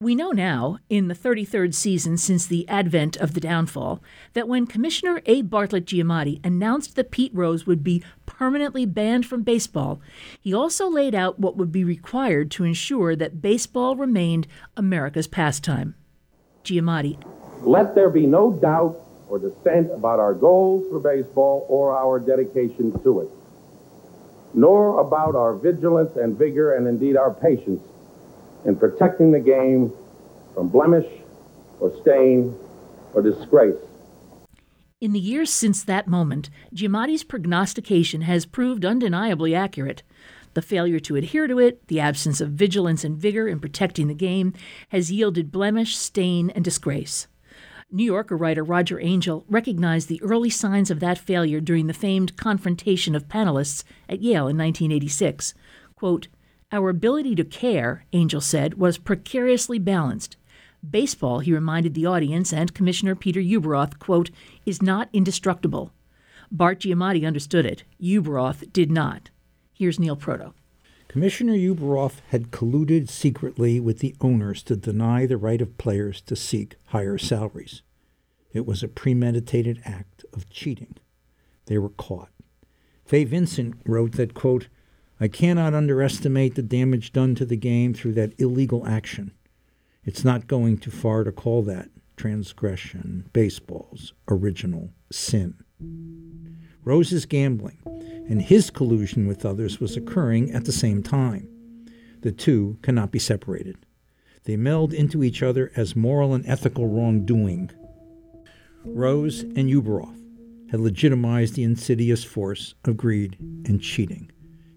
We know now, in the 33rd season since the advent of the downfall, that when Commissioner A. Bartlett Giamatti announced that Pete Rose would be permanently banned from baseball, he also laid out what would be required to ensure that baseball remained America's pastime. Giamatti. Let there be no doubt or dissent about our goals for baseball or our dedication to it, nor about our vigilance and vigor and indeed our patience in protecting the game from blemish or stain or disgrace. In the years since that moment, Giamatti's prognostication has proved undeniably accurate. The failure to adhere to it, the absence of vigilance and vigor in protecting the game, has yielded blemish, stain, and disgrace. New Yorker writer Roger Angell recognized the early signs of that failure during the famed confrontation of panelists at Yale in 1986. Quote, our ability to care, Angell said, was precariously balanced. Baseball, he reminded the audience and Commissioner Peter Ueberroth, quote, is not indestructible. Bart Giamatti understood it. Ueberroth did not. Here's Neil Proto. Commissioner Ueberroth had colluded secretly with the owners to deny the right of players to seek higher salaries. It was a premeditated act of cheating. They were caught. Fay Vincent wrote that, quote, I cannot underestimate the damage done to the game through that illegal action. It's not going too far to call that transgression, baseball's original sin. Rose's gambling and his collusion with others was occurring at the same time. The two cannot be separated. They meld into each other as moral and ethical wrongdoing. Rose and Ueberroth had legitimized the insidious force of greed and cheating.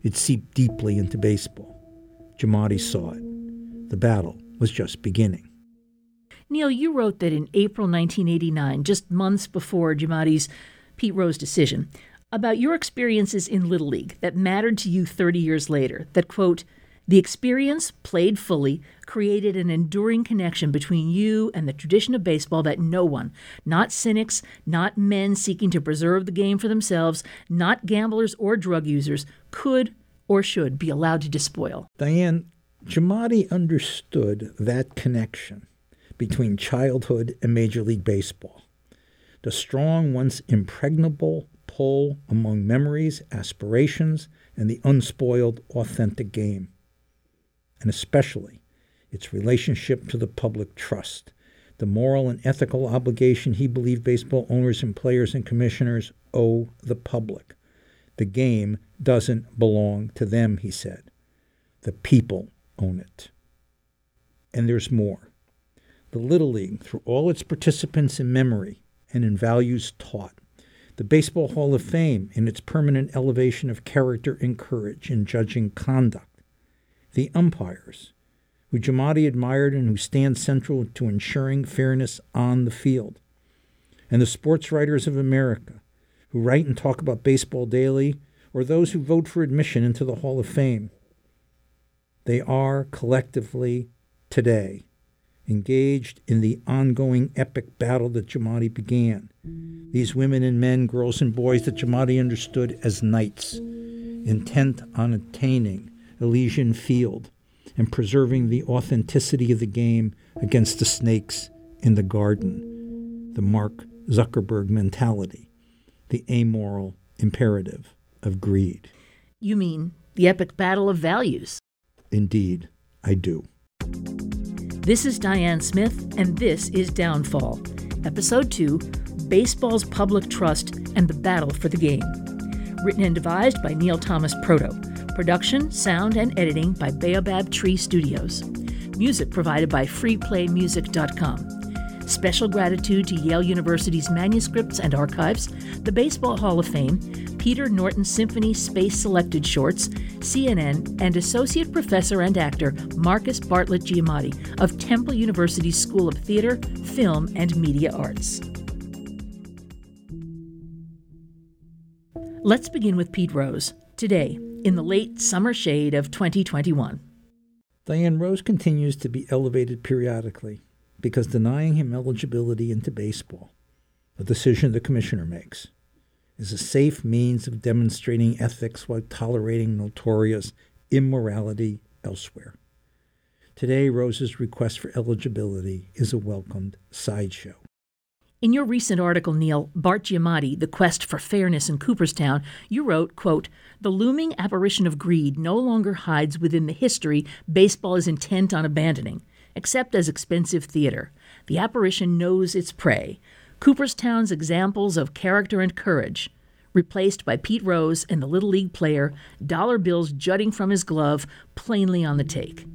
It seeped deeply into baseball. Giamatti saw it. The battle was just beginning. Neil, you wrote that in April 1989, just months before Giamatti's Pete Rose decision, about your experiences in Little League that mattered to you 30 years later. That, quote, the experience, played fully, created an enduring connection between you and the tradition of baseball that no one, not cynics, not men seeking to preserve the game for themselves, not gamblers or drug users, could or should be allowed to despoil. Diane, Giamatti understood that connection between childhood and Major League Baseball. The strong, once impregnable pull among memories, aspirations, and the unspoiled, authentic game and especially its relationship to the public trust, the moral and ethical obligation he believed baseball owners and players and commissioners owe the public. The game doesn't belong to them, he said. The people own it. And there's more. The Little League, through all its participants in memory and in values taught, the Baseball Hall of Fame in its permanent elevation of character and courage in judging conduct, the umpires, who Giamatti admired and who stand central to ensuring fairness on the field, and the sports writers of America, who write and talk about baseball daily, or those who vote for admission into the Hall of Fame. They are collectively today engaged in the ongoing epic battle that Giamatti began. These women and men, girls and boys that Giamatti understood as knights, intent on attaining Elysian Field and preserving the authenticity of the game against the snakes in the garden, the Mark Zuckerberg mentality, the amoral imperative of greed. You mean the epic battle of values? Indeed, I do. This is Diane Smith, and this is Downfall, Episode 2 Baseball's Public Trust and the Battle for the Game. Written and devised by Neil Thomas Proto. Production, sound, and editing by Baobab Tree Studios. Music provided by freeplaymusic.com. Special gratitude to Yale University's manuscripts and archives, the Baseball Hall of Fame, Peter Norton Symphony Space Selected Shorts, CNN, and Associate Professor and actor Marcus Bartlett Giamatti of Temple University's School of Theater, Film, and Media Arts. Let's begin with Pete Rose. Today, in the late summer shade of 2021. Diane Rose continues to be elevated periodically because denying him eligibility into baseball, a decision the commissioner makes, is a safe means of demonstrating ethics while tolerating notorious immorality elsewhere. Today, Rose's request for eligibility is a welcomed sideshow. In your recent article, Neil, Bart Giamatti, The Quest for Fairness in Cooperstown, you wrote, quote, The looming apparition of greed no longer hides within the history baseball is intent on abandoning, except as expensive theater. The apparition knows its prey. Cooperstown's examples of character and courage, replaced by Pete Rose and the Little League player, dollar bills jutting from his glove, plainly on the take.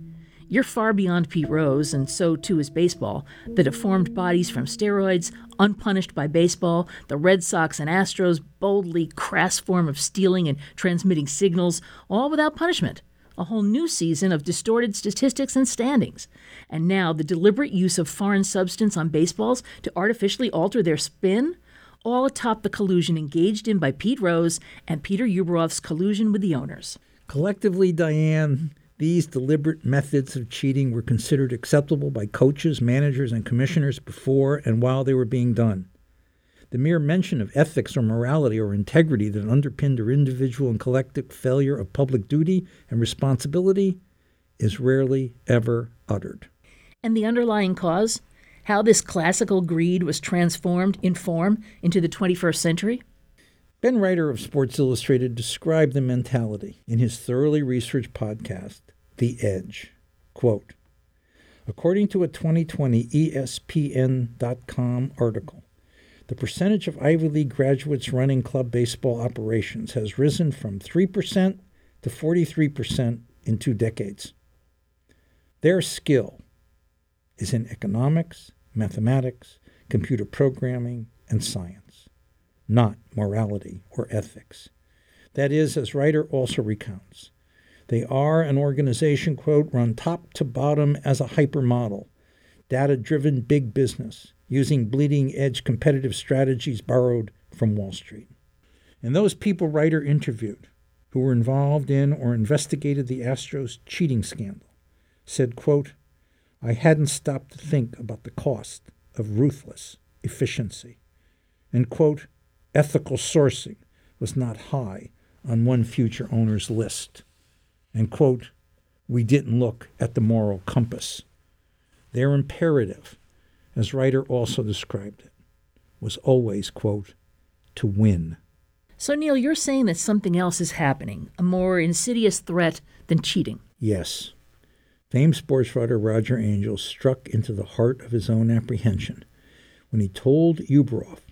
You're far beyond Pete Rose, and so too is baseball. The deformed bodies from steroids, unpunished by baseball, the Red Sox and Astros' boldly crass form of stealing and transmitting signals, all without punishment. A whole new season of distorted statistics and standings. And now the deliberate use of foreign substance on baseballs to artificially alter their spin? All atop the collusion engaged in by Pete Rose and Peter Ueberroth's collusion with the owners. Collectively, Diane, these deliberate methods of cheating were considered acceptable by coaches, managers, and commissioners before and while they were being done. The mere mention of ethics or morality or integrity that underpinned their individual and collective failure of public duty and responsibility is rarely ever uttered. And the underlying cause? How this classical greed was transformed in form into the 21st century? Ben Reiter of Sports Illustrated described the mentality in his thoroughly researched podcast, The Edge. Quote According to a 2020 ESPN.com article, the percentage of Ivy League graduates running club baseball operations has risen from 3% to 43% in two decades. Their skill is in economics, mathematics, computer programming, and science not morality or ethics. That is, as Reiter also recounts, they are an organization, quote, run top to bottom as a hypermodel, data driven big business, using bleeding edge competitive strategies borrowed from Wall Street. And those people Reiter interviewed, who were involved in or investigated the Astros cheating scandal, said, quote, I hadn't stopped to think about the cost of ruthless efficiency. And, quote, ethical sourcing was not high on one future owner's list. And, quote, we didn't look at the moral compass. Their imperative, as Reiter also described it, was always, quote, to win. So, Neil, you're saying that something else is happening, a more insidious threat than cheating. Yes. Famed sports writer Roger Angell struck into the heart of his own apprehension when he told Ueberroth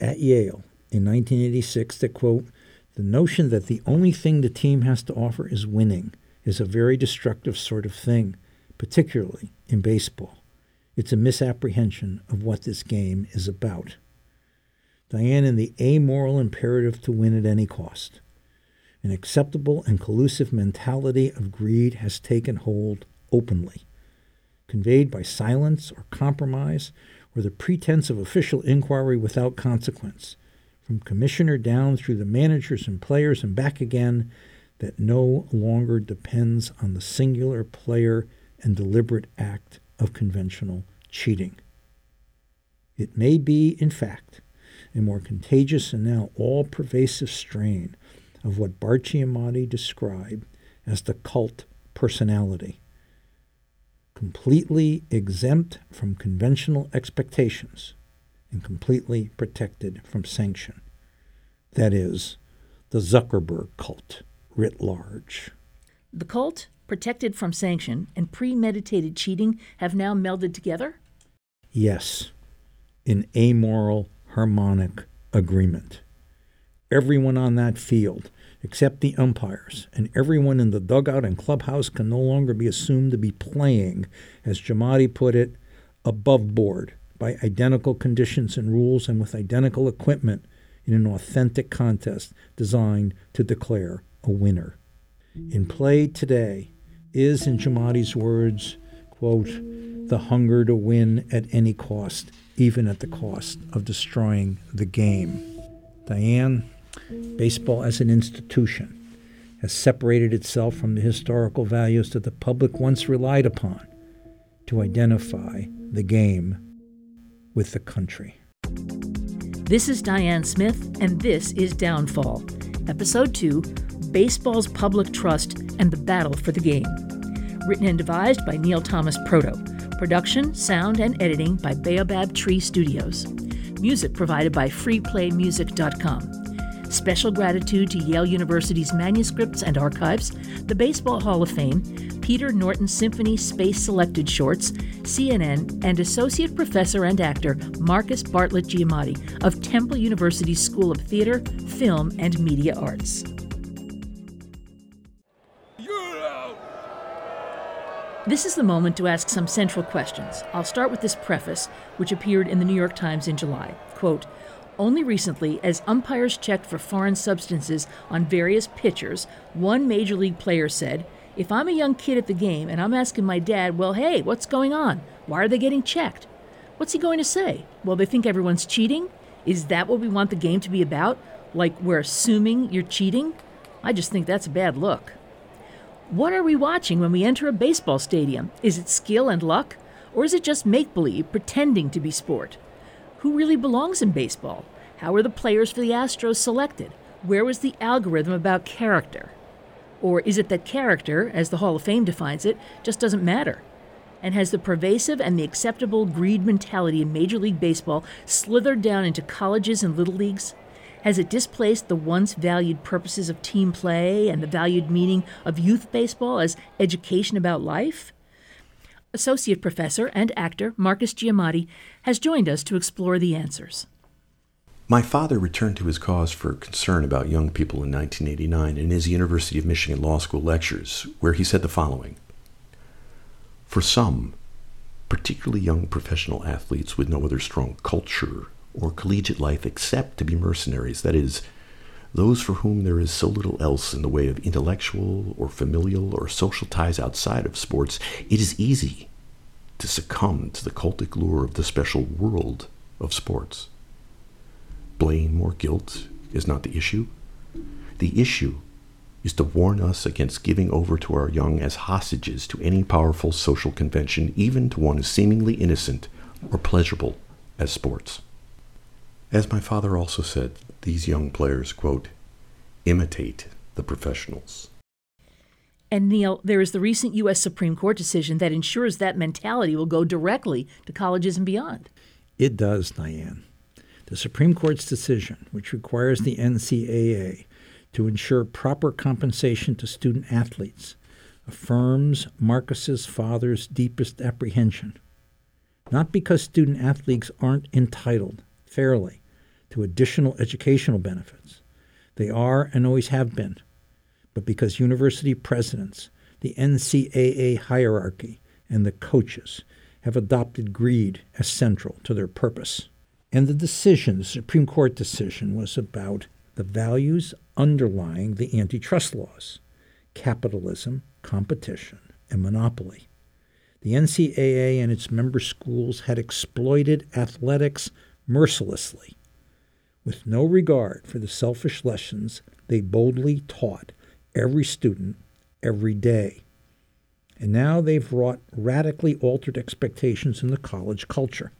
at Yale in 1986 that, quote, the notion that the only thing the team has to offer is winning is a very destructive sort of thing, particularly in baseball. It's a misapprehension of what this game is about. Diane, in the amoral imperative to win at any cost, an acceptable and collusive mentality of greed has taken hold openly, conveyed by silence or compromise or the pretense of official inquiry without consequence, from commissioner down through the managers and players and back again, that no longer depends on the singular player and deliberate act of conventional cheating. It may be, in fact, a more contagious and now all pervasive strain of what Bart Giamatti described as the cult personality completely exempt from conventional expectations and completely protected from sanction. That is, the Zuckerberg cult writ large. The cult, protected from sanction, and premeditated cheating have now melded together? Yes, in amoral, harmonic agreement. Everyone on that field except the umpires, and everyone in the dugout and clubhouse can no longer be assumed to be playing, as Giamatti put it, above board by identical conditions and rules and with identical equipment in an authentic contest designed to declare a winner. In play today is, in Giamatti's words, quote, the hunger to win at any cost, even at the cost of destroying the game. Diane, Baseball as an institution has separated itself from the historical values that the public once relied upon to identify the game with the country. This is Diane Smith, and this is Downfall, Episode 2 Baseball's Public Trust and the Battle for the Game. Written and devised by Neil Thomas Proto. Production, sound, and editing by Baobab Tree Studios. Music provided by freeplaymusic.com. Special gratitude to Yale University's manuscripts and archives, the Baseball Hall of Fame, Peter Norton Symphony Space Selected Shorts, CNN, and Associate Professor and actor Marcus Bartlett Giamatti of Temple University's School of Theater, Film, and Media Arts. This is the moment to ask some central questions. I'll start with this preface, which appeared in the New York Times in July. Quote, only recently, as umpires checked for foreign substances on various pitchers, one major league player said, If I'm a young kid at the game and I'm asking my dad, well, hey, what's going on? Why are they getting checked? What's he going to say? Well, they think everyone's cheating? Is that what we want the game to be about? Like we're assuming you're cheating? I just think that's a bad look. What are we watching when we enter a baseball stadium? Is it skill and luck? Or is it just make believe, pretending to be sport? Who really belongs in baseball? How were the players for the Astros selected? Where was the algorithm about character? Or is it that character, as the Hall of Fame defines it, just doesn't matter? And has the pervasive and the acceptable greed mentality in Major League Baseball slithered down into colleges and little leagues? Has it displaced the once valued purposes of team play and the valued meaning of youth baseball as education about life? Associate Professor and actor Marcus Giamatti has joined us to explore the answers. My father returned to his cause for concern about young people in 1989 in his University of Michigan Law School lectures, where he said the following For some, particularly young professional athletes with no other strong culture or collegiate life except to be mercenaries, that is, those for whom there is so little else in the way of intellectual or familial or social ties outside of sports, it is easy to succumb to the cultic lure of the special world of sports. Blame or guilt is not the issue. The issue is to warn us against giving over to our young as hostages to any powerful social convention, even to one as seemingly innocent or pleasurable as sports. As my father also said, these young players, quote, imitate the professionals. And Neil, there is the recent U.S. Supreme Court decision that ensures that mentality will go directly to colleges and beyond. It does, Diane. The Supreme Court's decision, which requires the NCAA to ensure proper compensation to student athletes, affirms Marcus's father's deepest apprehension. Not because student athletes aren't entitled fairly to additional educational benefits. They are and always have been. But because university presidents, the NCAA hierarchy, and the coaches have adopted greed as central to their purpose. And the decision, the Supreme Court decision, was about the values underlying the antitrust laws capitalism, competition, and monopoly. The NCAA and its member schools had exploited athletics mercilessly with no regard for the selfish lessons they boldly taught every student every day. And now they've wrought radically altered expectations in the college culture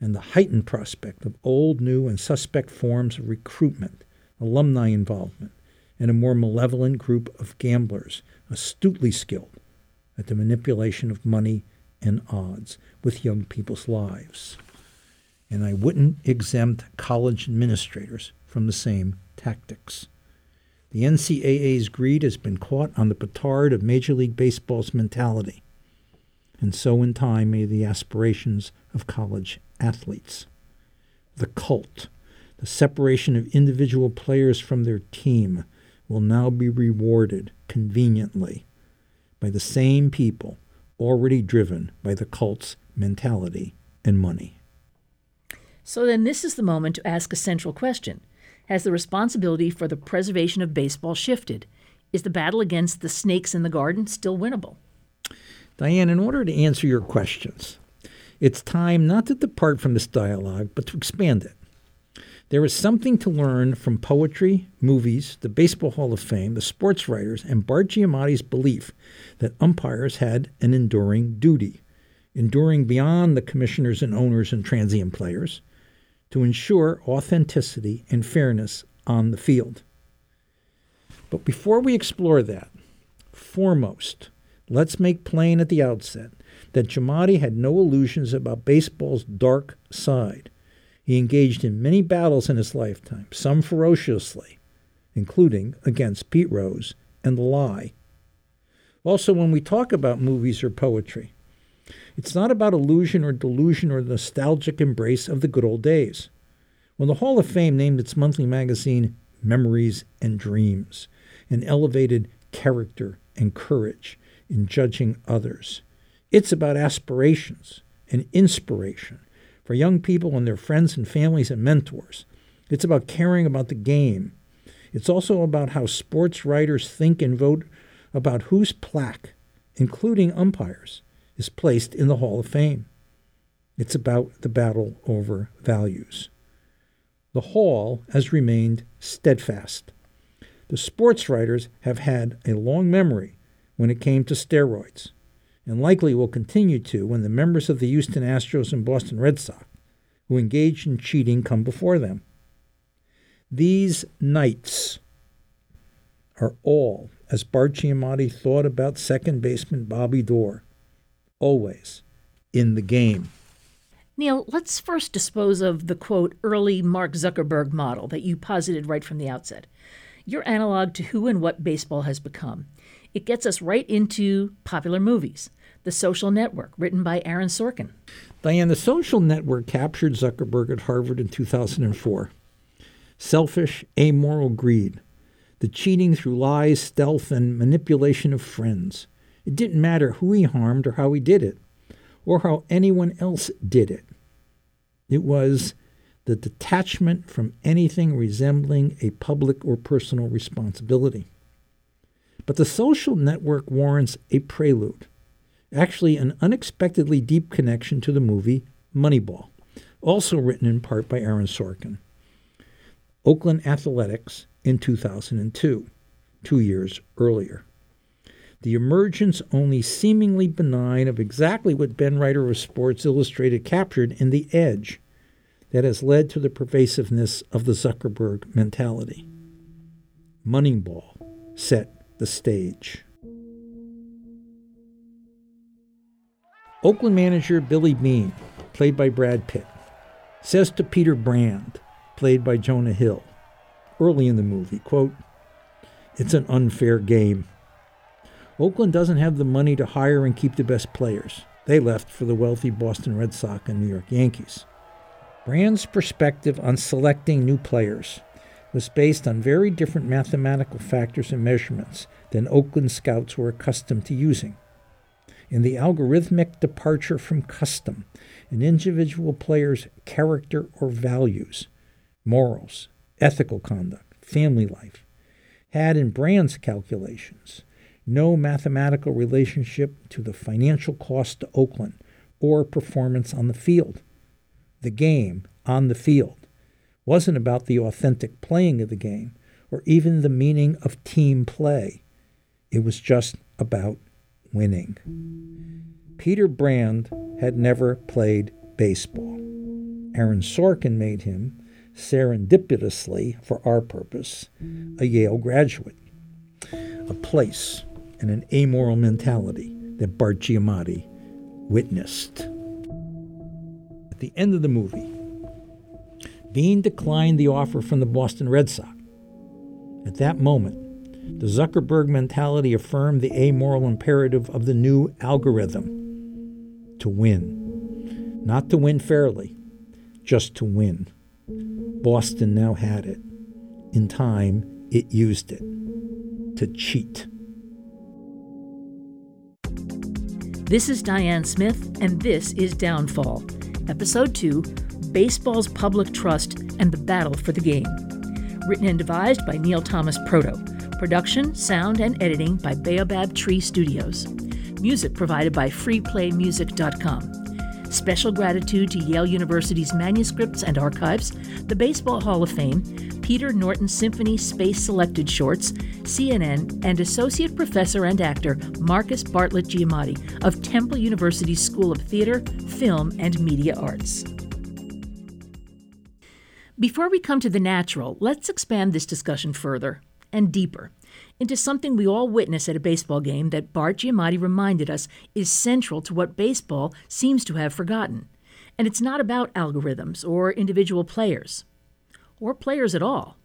and the heightened prospect of old, new, and suspect forms of recruitment, alumni involvement, and a more malevolent group of gamblers astutely skilled at the manipulation of money and odds with young people's lives and I wouldn't exempt college administrators from the same tactics. The NCAA's greed has been caught on the petard of Major League Baseball's mentality, and so in time may the aspirations of college athletes. The cult, the separation of individual players from their team, will now be rewarded conveniently by the same people already driven by the cult's mentality and money. So then, this is the moment to ask a central question Has the responsibility for the preservation of baseball shifted? Is the battle against the snakes in the garden still winnable? Diane, in order to answer your questions, it's time not to depart from this dialogue, but to expand it. There is something to learn from poetry, movies, the Baseball Hall of Fame, the sports writers, and Bart Giamatti's belief that umpires had an enduring duty, enduring beyond the commissioners and owners and transient players, to ensure authenticity and fairness on the field. But before we explore that, foremost, let's make plain at the outset that Giamatti had no illusions about baseball's dark side. He engaged in many battles in his lifetime, some ferociously, including against Pete Rose and The Lie. Also, when we talk about movies or poetry, it's not about illusion or delusion or nostalgic embrace of the good old days. When the Hall of Fame named its monthly magazine Memories and Dreams and elevated character and courage in judging others, it's about aspirations and inspiration for young people and their friends and families and mentors. It's about caring about the game. It's also about how sports writers think and vote about whose plaque, including umpires, is placed in the Hall of Fame. It's about the battle over values. The Hall has remained steadfast. The sports writers have had a long memory when it came to steroids, and likely will continue to when the members of the Houston Astros and Boston Red Sox who engaged in cheating come before them. These knights are all, as Bart Giamatti thought about second baseman Bobby Doerr, always in the game. Neil, let's first dispose of the quote early Mark Zuckerberg model that you posited right from the outset. Your analog to who and what baseball has become. It gets us right into popular movies. The Social Network, written by Aaron Sorkin. Diane, The Social Network captured Zuckerberg at Harvard in 2004. Selfish, amoral greed, the cheating through lies, stealth, and manipulation of friends. It didn't matter who he harmed or how he did it, or how anyone else did it. It was the detachment from anything resembling a public or personal responsibility. But the social network warrants a prelude actually an unexpectedly deep connection to the movie Moneyball, also written in part by Aaron Sorkin. Oakland Athletics in 2002, two years earlier. The emergence, only seemingly benign, of exactly what Ben Reiter of Sports Illustrated captured in The Edge that has led to the pervasiveness of the Zuckerberg mentality. Moneyball set the stage. Oakland manager Billy Beane, played by Brad Pitt, says to Peter Brand, played by Jonah Hill, early in the movie, quote, It's an unfair game. Oakland doesn't have the money to hire and keep the best players. They left for the wealthy Boston Red Sox and New York Yankees. Brand's perspective on selecting new players was based on very different mathematical factors and measurements than Oakland scouts were accustomed to using in the algorithmic departure from custom, an individual player's character or values, morals, ethical conduct, family life, had in Brand's calculations no mathematical relationship to the financial cost to Oakland or performance on the field. The game on the field wasn't about the authentic playing of the game or even the meaning of team play. It was just about winning. Peter Brand had never played baseball. Aaron Sorkin made him, serendipitously for our purpose, a Yale graduate. A place and an amoral mentality that Bart Giamatti witnessed. At the end of the movie, Beane declined the offer from the Boston Red Sox. At that moment, the Zuckerberg mentality affirmed the amoral imperative of the new algorithm to win. Not to win fairly, just to win. Boston now had it. In time, it used it to cheat. This is Diane Smith, and this is Downfall, Episode 2 Baseball's Public Trust and the Battle for the Game. Written and devised by Neil Thomas Proto. Production, sound, and editing by Baobab Tree Studios. Music provided by freeplaymusic.com. Special gratitude to Yale University's manuscripts and archives, the Baseball Hall of Fame, Peter Norton Symphony Space Selected Shorts, CNN, and Associate Professor and Actor Marcus Bartlett Giamatti of Temple University's School of Theater, Film, and Media Arts. Before we come to the natural, let's expand this discussion further and deeper. into something we all witness at a baseball game that Bart Giamatti reminded us is central to what baseball seems to have forgotten. And it's not about algorithms or individual players, or players at all.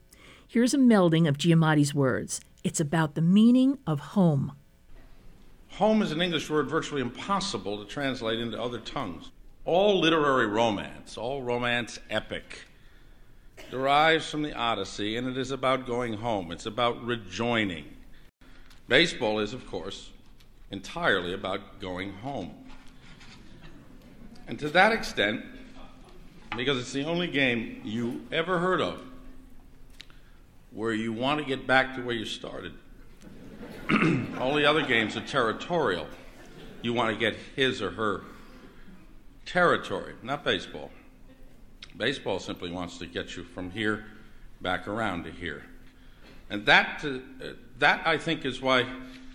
Here's a melding of Giamatti's words it's about the meaning of home. Home is an English word virtually impossible to translate into other tongues. All literary romance, all romance epic, derives from the Odyssey, and it is about going home. It's about rejoining. Baseball is, of course, entirely about going home. And to that extent, because it's the only game you ever heard of where you want to get back to where you started. All the other games are territorial. You want to get his or her territory, not baseball. Baseball simply wants to get you from here back around to here. And that, uh, that I think, is why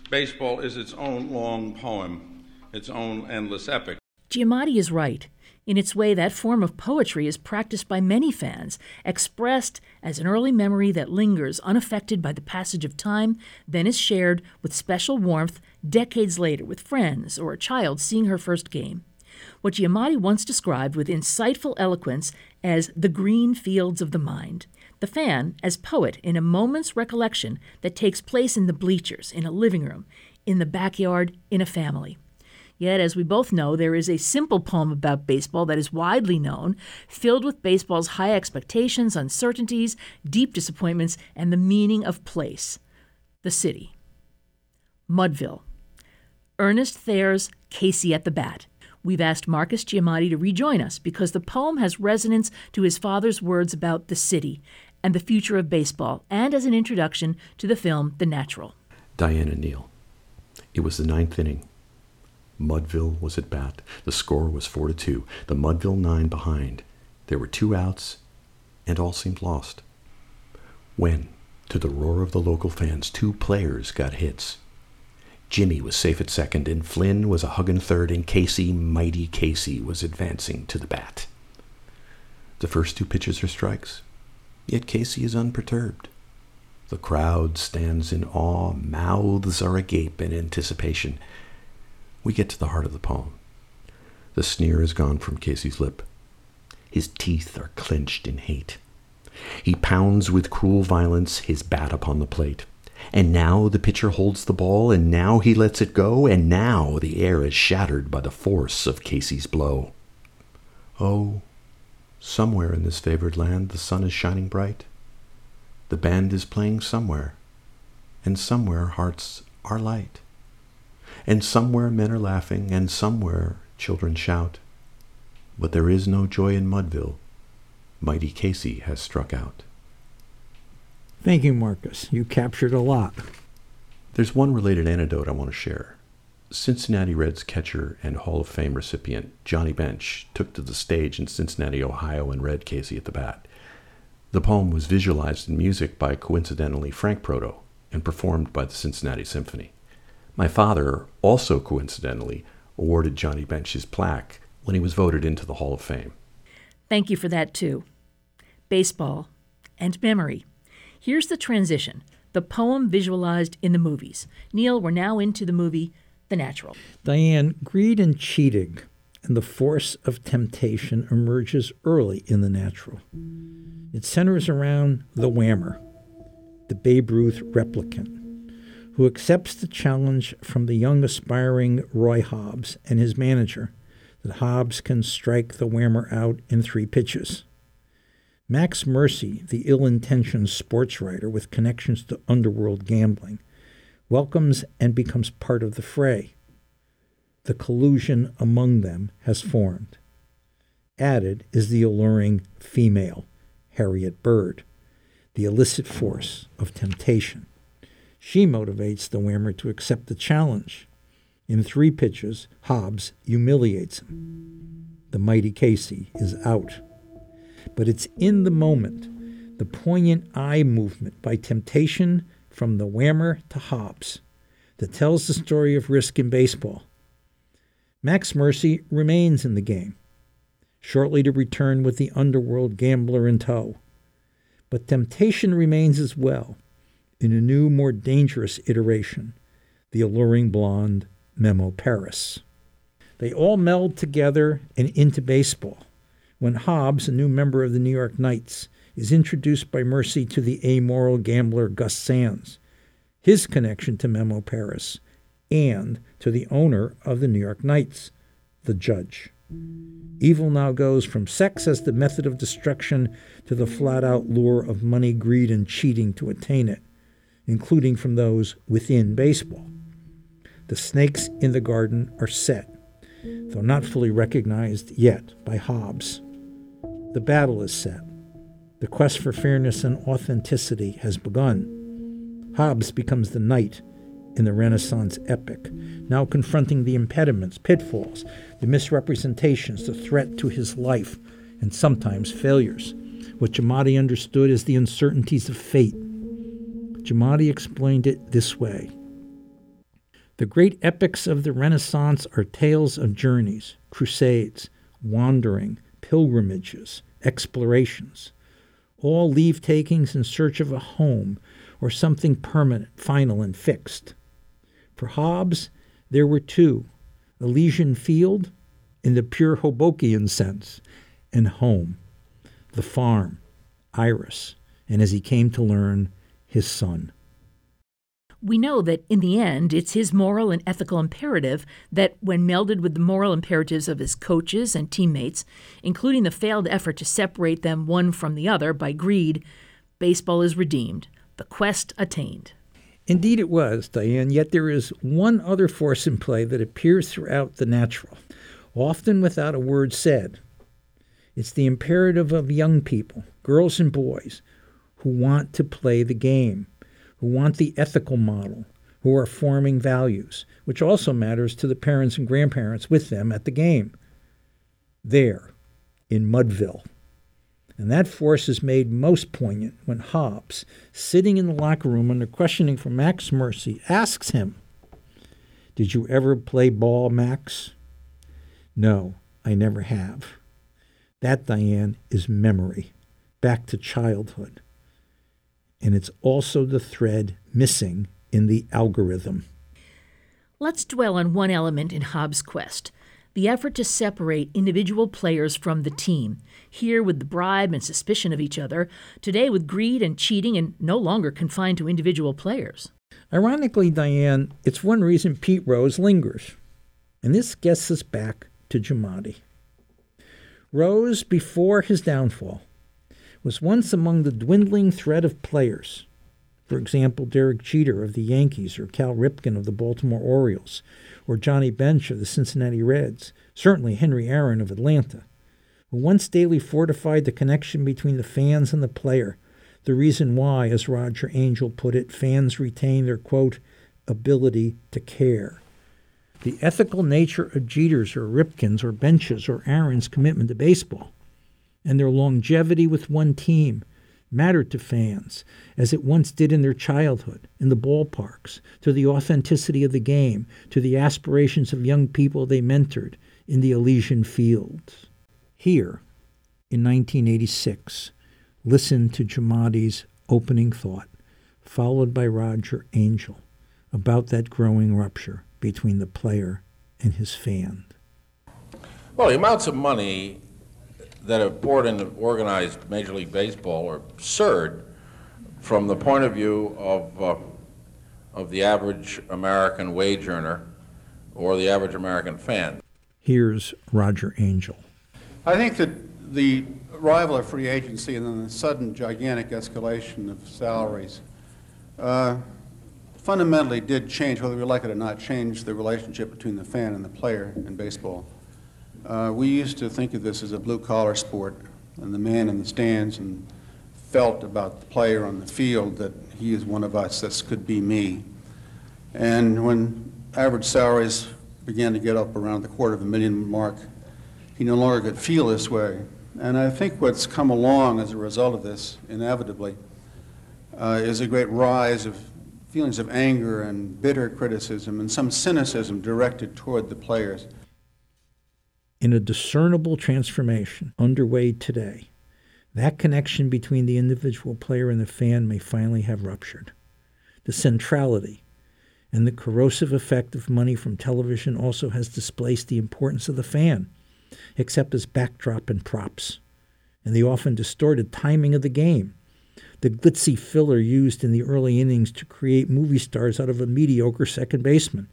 baseball is its own long poem, its own endless epic. Giamatti is right. In its way, that form of poetry is practiced by many fans, expressed as an early memory that lingers unaffected by the passage of time, then is shared with special warmth decades later with friends or a child seeing her first game. What Giamatti once described with insightful eloquence as the green fields of the mind. The fan as poet in a moment's recollection that takes place in the bleachers, in a living room, in the backyard, in a family. Yet, as we both know, there is a simple poem about baseball that is widely known, filled with baseball's high expectations, uncertainties, deep disappointments, and the meaning of place the city. Mudville. Ernest Thayer's Casey at the Bat. We've asked Marcus Giamatti to rejoin us because the poem has resonance to his father's words about the city and the future of baseball, and as an introduction to the film The Natural. Diana Neil. It was the ninth inning. Mudville was at bat. The score was 4 to 2. The Mudville nine behind. There were two outs, and all seemed lost. When, to the roar of the local fans, two players got hits. Jimmy was safe at second, and Flynn was a huggin' third, and Casey, mighty Casey, was advancing to the bat. The first two pitches are strikes, yet Casey is unperturbed. The crowd stands in awe, mouths are agape in anticipation we get to the heart of the poem. The sneer is gone from Casey's lip. His teeth are clenched in hate. He pounds with cruel violence his bat upon the plate. And now the pitcher holds the ball, and now he lets it go, and now the air is shattered by the force of Casey's blow. Oh, somewhere in this favored land the sun is shining bright. The band is playing somewhere, and somewhere hearts are light. And somewhere men are laughing, and somewhere children shout. But there is no joy in Mudville. Mighty Casey has struck out. Thank you, Marcus. You captured a lot. There's one related anecdote I want to share. Cincinnati Reds catcher and Hall of Fame recipient Johnny Bench took to the stage in Cincinnati, Ohio, and read Casey at the bat. The poem was visualized in music by coincidentally Frank Proto and performed by the Cincinnati Symphony. My father also coincidentally awarded Johnny Bench his plaque when he was voted into the Hall of Fame. Thank you for that, too. Baseball and memory. Here's the transition the poem visualized in the movies. Neil, we're now into the movie The Natural. Diane, greed and cheating and the force of temptation emerges early in The Natural. It centers around the whammer, the Babe Ruth replicant who accepts the challenge from the young aspiring Roy Hobbs and his manager that Hobbs can strike the whammer out in three pitches. Max Mercy, the ill intentioned sports writer with connections to underworld gambling, welcomes and becomes part of the fray. The collusion among them has formed. Added is the alluring female, Harriet Bird, the illicit force of temptation. She motivates the whammer to accept the challenge. In three pitches, Hobbs humiliates him. The mighty Casey is out. But it's in the moment, the poignant eye movement by temptation from the whammer to Hobbs, that tells the story of risk in baseball. Max Mercy remains in the game, shortly to return with the underworld gambler in tow. But temptation remains as well in a new, more dangerous iteration, the alluring blonde Memo Paris. They all meld together and into baseball. When Hobbs, a new member of the New York Knights, is introduced by Mercy to the amoral gambler Gus Sands, his connection to Memo Paris, and to the owner of the New York Knights, the judge. Evil now goes from sex as the method of destruction to the flat out lure of money, greed, and cheating to attain it, including from those within baseball. The snakes in the garden are set, though not fully recognized yet by Hobbs. The battle is set. The quest for fairness and authenticity has begun. Hobbs becomes the knight in the Renaissance epic, now confronting the impediments, pitfalls, the misrepresentations, the threat to his life, and sometimes failures. What Giamatti understood as the uncertainties of fate. Giamatti explained it this way. The great epics of the Renaissance are tales of journeys, crusades, wandering, pilgrimages, explorations, all leave takings in search of a home or something permanent, final, and fixed. For Hobbs, there were two Elysian Field, in the pure Hobokian sense, and home, the farm, Iris, and as he came to learn, his son. We know that in the end, it's his moral and ethical imperative that, when melded with the moral imperatives of his coaches and teammates, including the failed effort to separate them one from the other by greed, baseball is redeemed, the quest attained. Indeed, it was, Diane, yet there is one other force in play that appears throughout the natural, often without a word said. It's the imperative of young people, girls and boys, who want to play the game, who want the ethical model, who are forming values, which also matters to the parents and grandparents with them at the game. There, in Mudville. And that force is made most poignant when Hobbs, sitting in the locker room under questioning from Max Mercy, asks him, Did you ever play ball, Max? No, I never have. That, Diane, is memory, back to childhood. And it's also the thread missing in the algorithm. Let's dwell on one element in Hobbs' quest the effort to separate individual players from the team, here with the bribe and suspicion of each other, today with greed and cheating and no longer confined to individual players. Ironically, Diane, it's one reason Pete Rose lingers. And this gets us back to Giamatti. Rose, before his downfall, was once among the dwindling thread of players. For example, Derek Jeter of the Yankees or Cal Ripken of the Baltimore Orioles, or Johnny Bench of the Cincinnati Reds, certainly Henry Aaron of Atlanta, who once daily fortified the connection between the fans and the player, the reason why, as Roger Angell put it, fans retain their, quote, ability to care. The ethical nature of Jeter's or Ripken's or Bench's or Aaron's commitment to baseball and their longevity with one team mattered to fans, as it once did in their childhood, in the ballparks, to the authenticity of the game, to the aspirations of young people they mentored in the Elysian fields. Here, in 1986, listen to Giamatti's opening thought, followed by Roger Angell, about that growing rupture between the player and his fan. Well, the amounts of money that have poured into organized Major League Baseball are absurd from the point of view of, uh, of the average American wage earner or the average American fan. Here's Roger Angell. I think that the arrival of free agency and then the sudden gigantic escalation of salaries uh, fundamentally did change, whether we like it or not, change the relationship between the fan and the player in baseball. Uh, we used to think of this as a blue collar sport, and the man in the stands and felt about the player on the field that he is one of us. This could be me. And when average salaries began to get up around the quarter of a million mark, he no longer could feel this way. And I think what's come along as a result of this, inevitably, uh, is a great rise of feelings of anger and bitter criticism and some cynicism directed toward the players in a discernible transformation underway today, that connection between the individual player and the fan may finally have ruptured. the centrality, and the corrosive effect of money from television also has displaced the importance of the fan, except as backdrop and props, and the often distorted timing of the game. The glitzy filler used in the early innings to create movie stars out of a mediocre second baseman,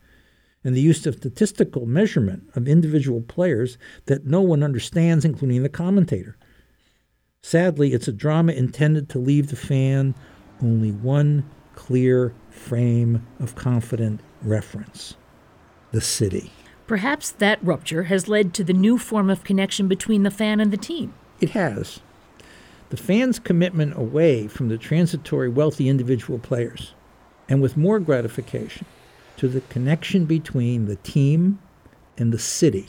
and the use of statistical measurement of individual players that no one understands, including the commentator. Sadly, it's a drama intended to leave the fan only one clear frame of confident reference the city. Perhaps that rupture has led to the new form of connection between the fan and the team. It has. The fan's commitment away from the transitory wealthy individual players, and with more gratification, to the connection between the team and the city.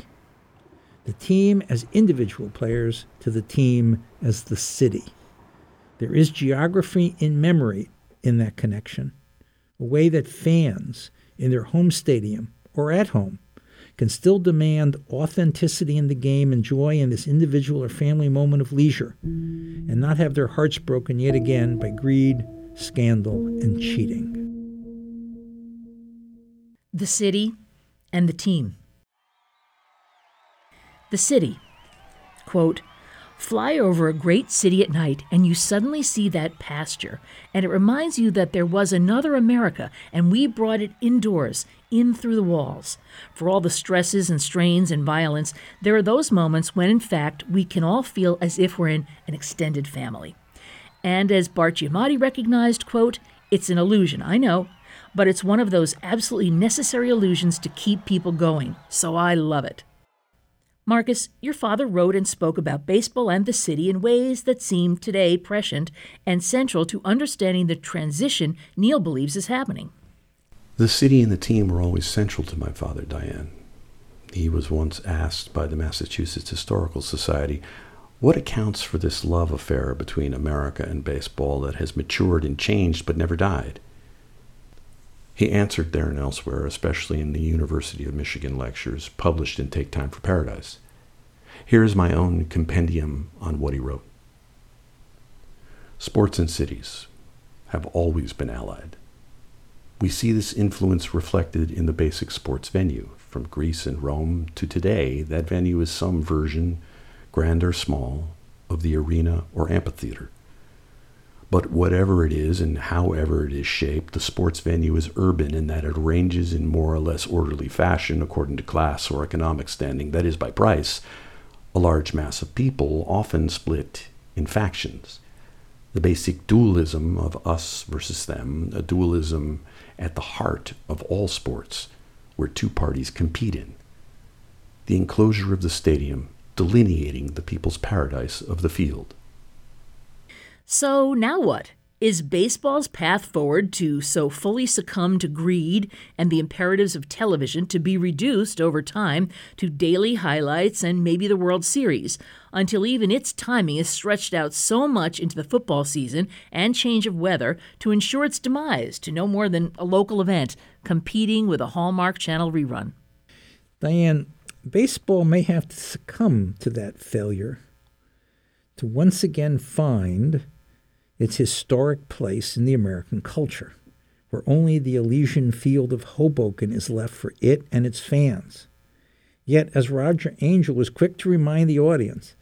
The team as individual players to the team as the city. There is geography in memory in that connection, a way that fans in their home stadium or at home can still demand authenticity in the game and joy in this individual or family moment of leisure, and not have their hearts broken yet again by greed, scandal, and cheating. The city and the team. The city. Quote, Fly over a great city at night, and you suddenly see that pasture, and it reminds you that there was another America, and we brought it indoors, in through the walls. For all the stresses and strains and violence, there are those moments when, in fact, we can all feel as if we're in an extended family. And as Bart Giamatti recognized, quote, it's an illusion, I know, but it's one of those absolutely necessary illusions to keep people going, so I love it. Marcus, your father wrote and spoke about baseball and the city in ways that seem today prescient and central to understanding the transition Neil believes is happening. The city and the team were always central to my father, Diane. He was once asked by the Massachusetts Historical Society what accounts for this love affair between America and baseball that has matured and changed but never died. He answered there and elsewhere, especially in the University of Michigan lectures published in Take Time for Paradise. Here is my own compendium on what he wrote. Sports and cities have always been allied. We see this influence reflected in the basic sports venue. From Greece and Rome to today, that venue is some version, grand or small, of the arena or amphitheater. But whatever it is and however it is shaped, the sports venue is urban in that it arranges in more or less orderly fashion according to class or economic standing, that is, by price, a large mass of people, often split in factions. The basic dualism of us versus them, a dualism at the heart of all sports, where two parties compete in. The enclosure of the stadium delineating the people's paradise of the field. So now what? Is baseball's path forward to so fully succumb to greed and the imperatives of television to be reduced over time to daily highlights and maybe the World Series, until even its timing is stretched out so much into the football season and change of weather to ensure its demise to no more than a local event competing with a Hallmark Channel rerun? Diane, baseball may have to succumb to that failure to once again find its historic place in the American culture, where only the Elysian field of Hoboken is left for it and its fans. Yet, as Roger Angell was quick to remind the audience,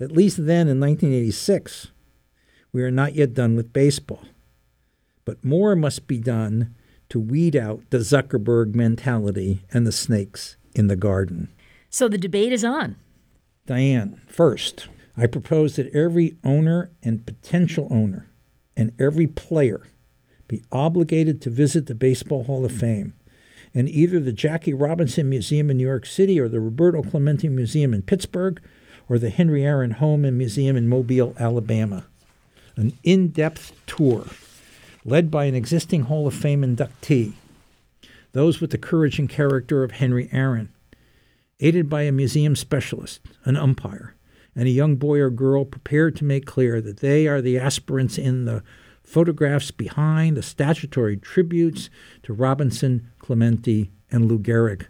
at least then in 1986, we are not yet done with baseball. But more must be done to weed out the Zuckerberg mentality and the snakes in the garden. So the debate is on. Diane, first, I propose that every owner and potential owner and every player be obligated to visit the Baseball Hall of Fame and either the Jackie Robinson Museum in New York City or the Roberto Clemente Museum in Pittsburgh or the Henry Aaron Home and Museum in Mobile, Alabama. An in depth tour led by an existing Hall of Fame inductee, those with the courage and character of Henry Aaron, aided by a museum specialist, an umpire, and a young boy or girl prepared to make clear that they are the aspirants in the photographs behind the statutory tributes to Robinson, Clemente, and Lou Gehrig.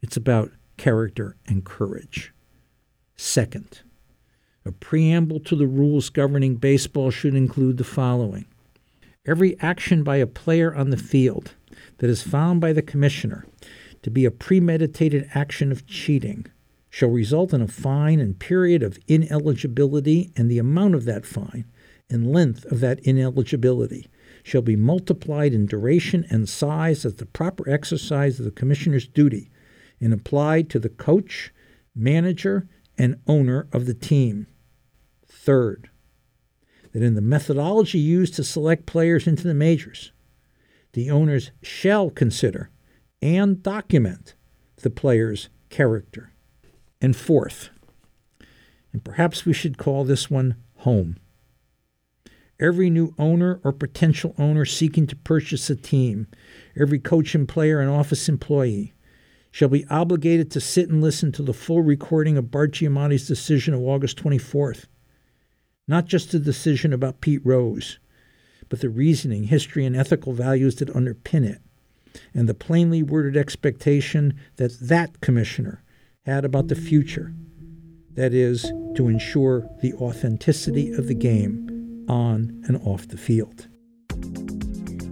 It's about character and courage. Second, a preamble to the rules governing baseball should include the following Every action by a player on the field that is found by the commissioner to be a premeditated action of cheating shall result in a fine and period of ineligibility, and the amount of that fine and length of that ineligibility shall be multiplied in duration and size as the proper exercise of the commissioner's duty and applied to the coach, manager, and owner of the team. Third, that in the methodology used to select players into the majors, the owners shall consider and document the player's character. And fourth, and perhaps we should call this one home. Every new owner or potential owner seeking to purchase a team, every coach and player and office employee, shall be obligated to sit and listen to the full recording of Bart Giamatti's decision of August 24th not just the decision about Pete Rose, but the reasoning, history, and ethical values that underpin it, and the plainly worded expectation that that commissioner had about the future that is, to ensure the authenticity of the game on and off the field.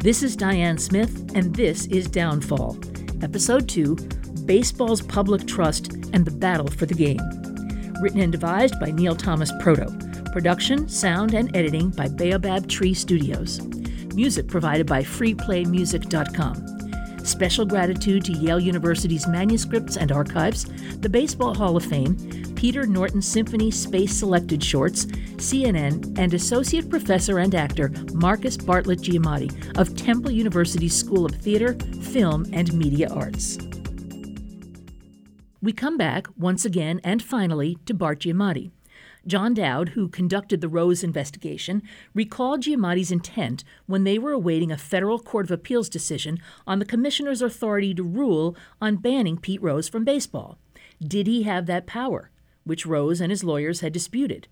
This is Diane Smith, and this is Downfall, Episode 2 Baseball's Public Trust and the Battle for the Game. Written and devised by Neil Thomas Proto Production, sound, and editing by Baobab Tree Studios. Music provided by freeplaymusic.com. Special gratitude to Yale University's Manuscripts and Archives, the Baseball Hall of Fame, Peter Norton Symphony Space Selected Shorts, CNN, and Associate Professor and Actor Marcus Bartlett Giamatti of Temple University's School of Theater, Film, and Media Arts. We come back once again and finally to Bart Giamatti. John Dowd, who conducted the Rose investigation, recalled Giamatti's intent when they were awaiting a federal court of appeals decision on the commissioner's authority to rule on banning Pete Rose from baseball. Did he have that power? Which Rose and his lawyers had disputed.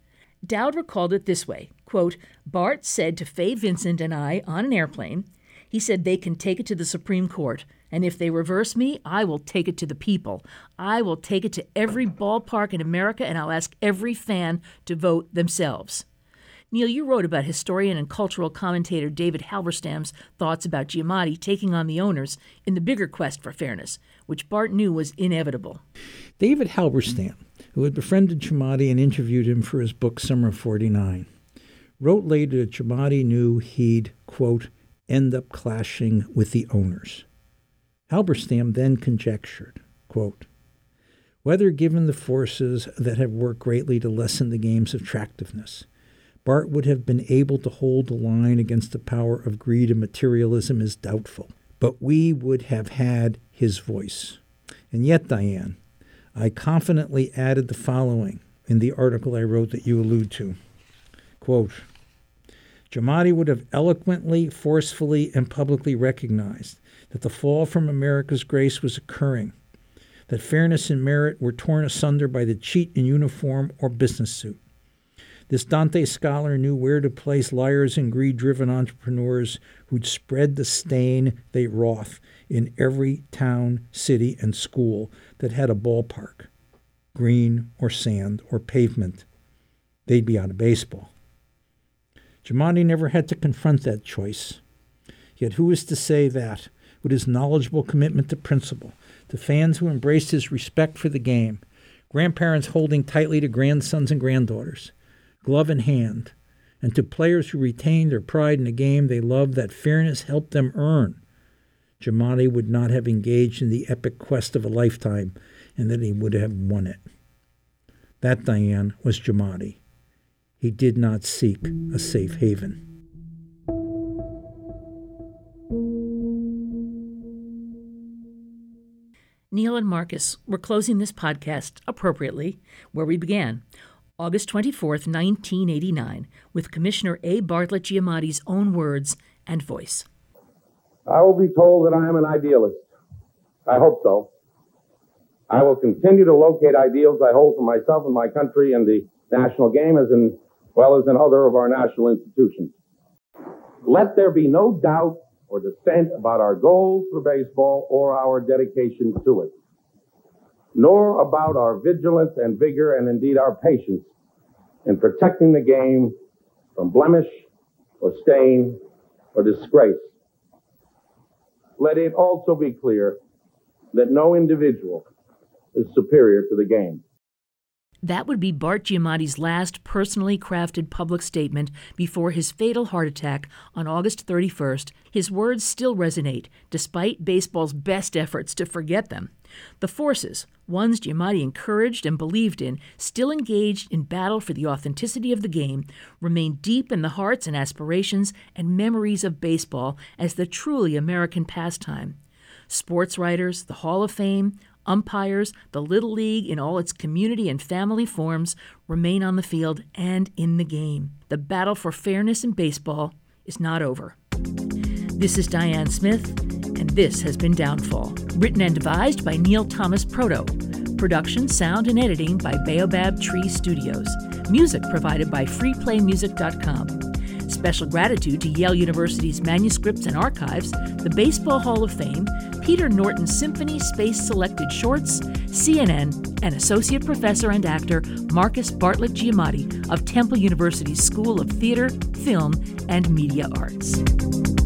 Dowd recalled it this way quote, Bart said to Fay Vincent and I on an airplane, he said they can take it to the Supreme Court. And if they reverse me, I will take it to the people. I will take it to every ballpark in America, and I'll ask every fan to vote themselves. Neil, you wrote about historian and cultural commentator David Halberstam's thoughts about Giamatti taking on the owners in the bigger quest for fairness, which Bart knew was inevitable. David Halberstam, who had befriended Giamatti and interviewed him for his book Summer of 49, wrote later that Giamatti knew he'd, quote, end up clashing with the owners. Halberstam then conjectured, quote, whether given the forces that have worked greatly to lessen the game's attractiveness, Bart would have been able to hold the line against the power of greed and materialism is doubtful. But we would have had his voice. And yet, Diane, I confidently added the following in the article I wrote that you allude to. Quote, would have eloquently, forcefully, and publicly recognized that the fall from America's grace was occurring, that fairness and merit were torn asunder by the cheat in uniform or business suit. This Dante scholar knew where to place liars and greed driven entrepreneurs who'd spread the stain they wrought in every town, city, and school that had a ballpark, green or sand or pavement. They'd be out of baseball. Giamatti never had to confront that choice. Yet who is to say that, with his knowledgeable commitment to principle, to fans who embraced his respect for the game, grandparents holding tightly to grandsons and granddaughters, glove in hand, and to players who retained their pride in the game they loved that fairness helped them earn. Giamatti would not have engaged in the epic quest of a lifetime, and that he would have won it. That, Diane, was Giamatti. He did not seek a safe haven. Neil and Marcus, we're closing this podcast appropriately where we began, August 24th, 1989, with Commissioner A. Bartlett Giamatti's own words and voice. I will be told that I am an idealist. I hope so. I will continue to locate ideals I hold for myself and my country in the national game as in well as in other of our national institutions. Let there be no doubt or dissent about our goals for baseball or our dedication to it, nor about our vigilance and vigor and indeed our patience in protecting the game from blemish or stain or disgrace. Let it also be clear that no individual is superior to the game. That would be Bart Giamatti's last personally crafted public statement before his fatal heart attack on August 31st. His words still resonate, despite baseball's best efforts to forget them. The forces, ones Giamatti encouraged and believed in, still engaged in battle for the authenticity of the game, remain deep in the hearts and aspirations and memories of baseball as the truly American pastime. Sports writers, the Hall of Fame, umpires, the Little League in all its community and family forms remain on the field and in the game. The battle for fairness in baseball is not over. This is Diane Smith, and this has been Downfall. Written and devised by Neil Thomas Proto. Production, sound, and editing by Baobab Tree Studios. Music provided by freeplaymusic.com. Special gratitude to Yale University's Manuscripts and Archives, the Baseball Hall of Fame, Peter Norton Symphony Space Selected Shorts, CNN, and Associate Professor and actor Marcus Bartlett Giamatti of Temple University's School of Theater, Film, and Media Arts.